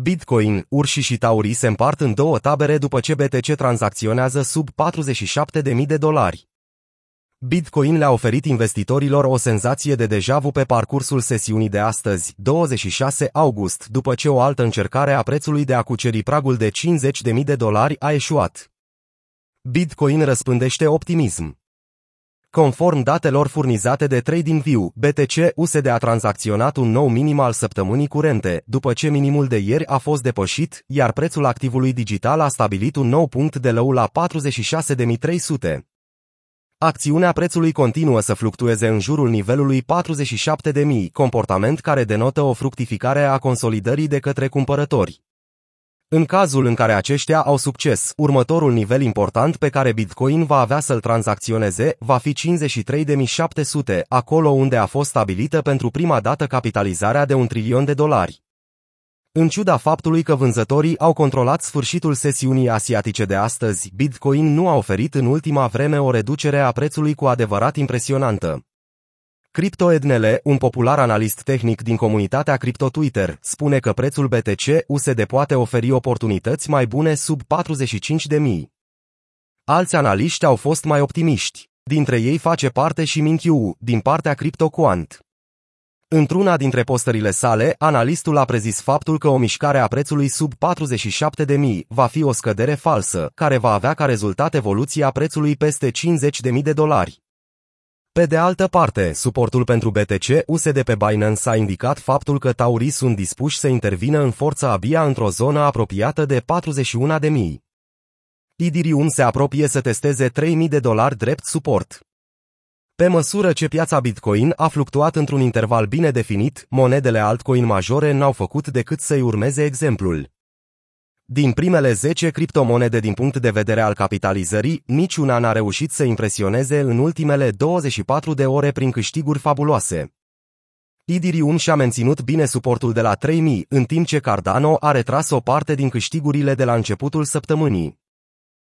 Bitcoin, urși și taurii se împart în două tabere după ce BTC tranzacționează sub 47.000 de dolari. Bitcoin le-a oferit investitorilor o senzație de deja vu pe parcursul sesiunii de astăzi, 26 august, după ce o altă încercare a prețului de a cuceri pragul de 50.000 de dolari a eșuat. Bitcoin răspândește optimism. Conform datelor furnizate de TradingView, BTC USD a tranzacționat un nou minim al săptămânii curente, după ce minimul de ieri a fost depășit, iar prețul activului digital a stabilit un nou punct de lău la 46.300. Acțiunea prețului continuă să fluctueze în jurul nivelului 47.000, comportament care denotă o fructificare a consolidării de către cumpărători. În cazul în care aceștia au succes, următorul nivel important pe care Bitcoin va avea să-l tranzacționeze va fi 53.700, acolo unde a fost stabilită pentru prima dată capitalizarea de un trilion de dolari. În ciuda faptului că vânzătorii au controlat sfârșitul sesiunii asiatice de astăzi, Bitcoin nu a oferit în ultima vreme o reducere a prețului cu adevărat impresionantă. CryptoEdnele, un popular analist tehnic din comunitatea Crypto Twitter, spune că prețul BTC USD poate oferi oportunități mai bune sub 45.000. Alți analiști au fost mai optimiști. Dintre ei face parte și Minqiu, din partea CryptoQuant. Într-una dintre postările sale, analistul a prezis faptul că o mișcare a prețului sub 47.000 va fi o scădere falsă, care va avea ca rezultat evoluția prețului peste 50.000 de dolari. Pe de altă parte, suportul pentru BTC USD pe Binance a indicat faptul că taurii sunt dispuși să intervină în forța abia într-o zonă apropiată de 41.000. Idirium se apropie să testeze 3.000 de dolari drept suport. Pe măsură ce piața Bitcoin a fluctuat într-un interval bine definit, monedele altcoin majore n-au făcut decât să-i urmeze exemplul. Din primele 10 criptomonede din punct de vedere al capitalizării, niciuna n-a reușit să impresioneze în ultimele 24 de ore prin câștiguri fabuloase. Idirium și-a menținut bine suportul de la 3000, în timp ce Cardano a retras o parte din câștigurile de la începutul săptămânii.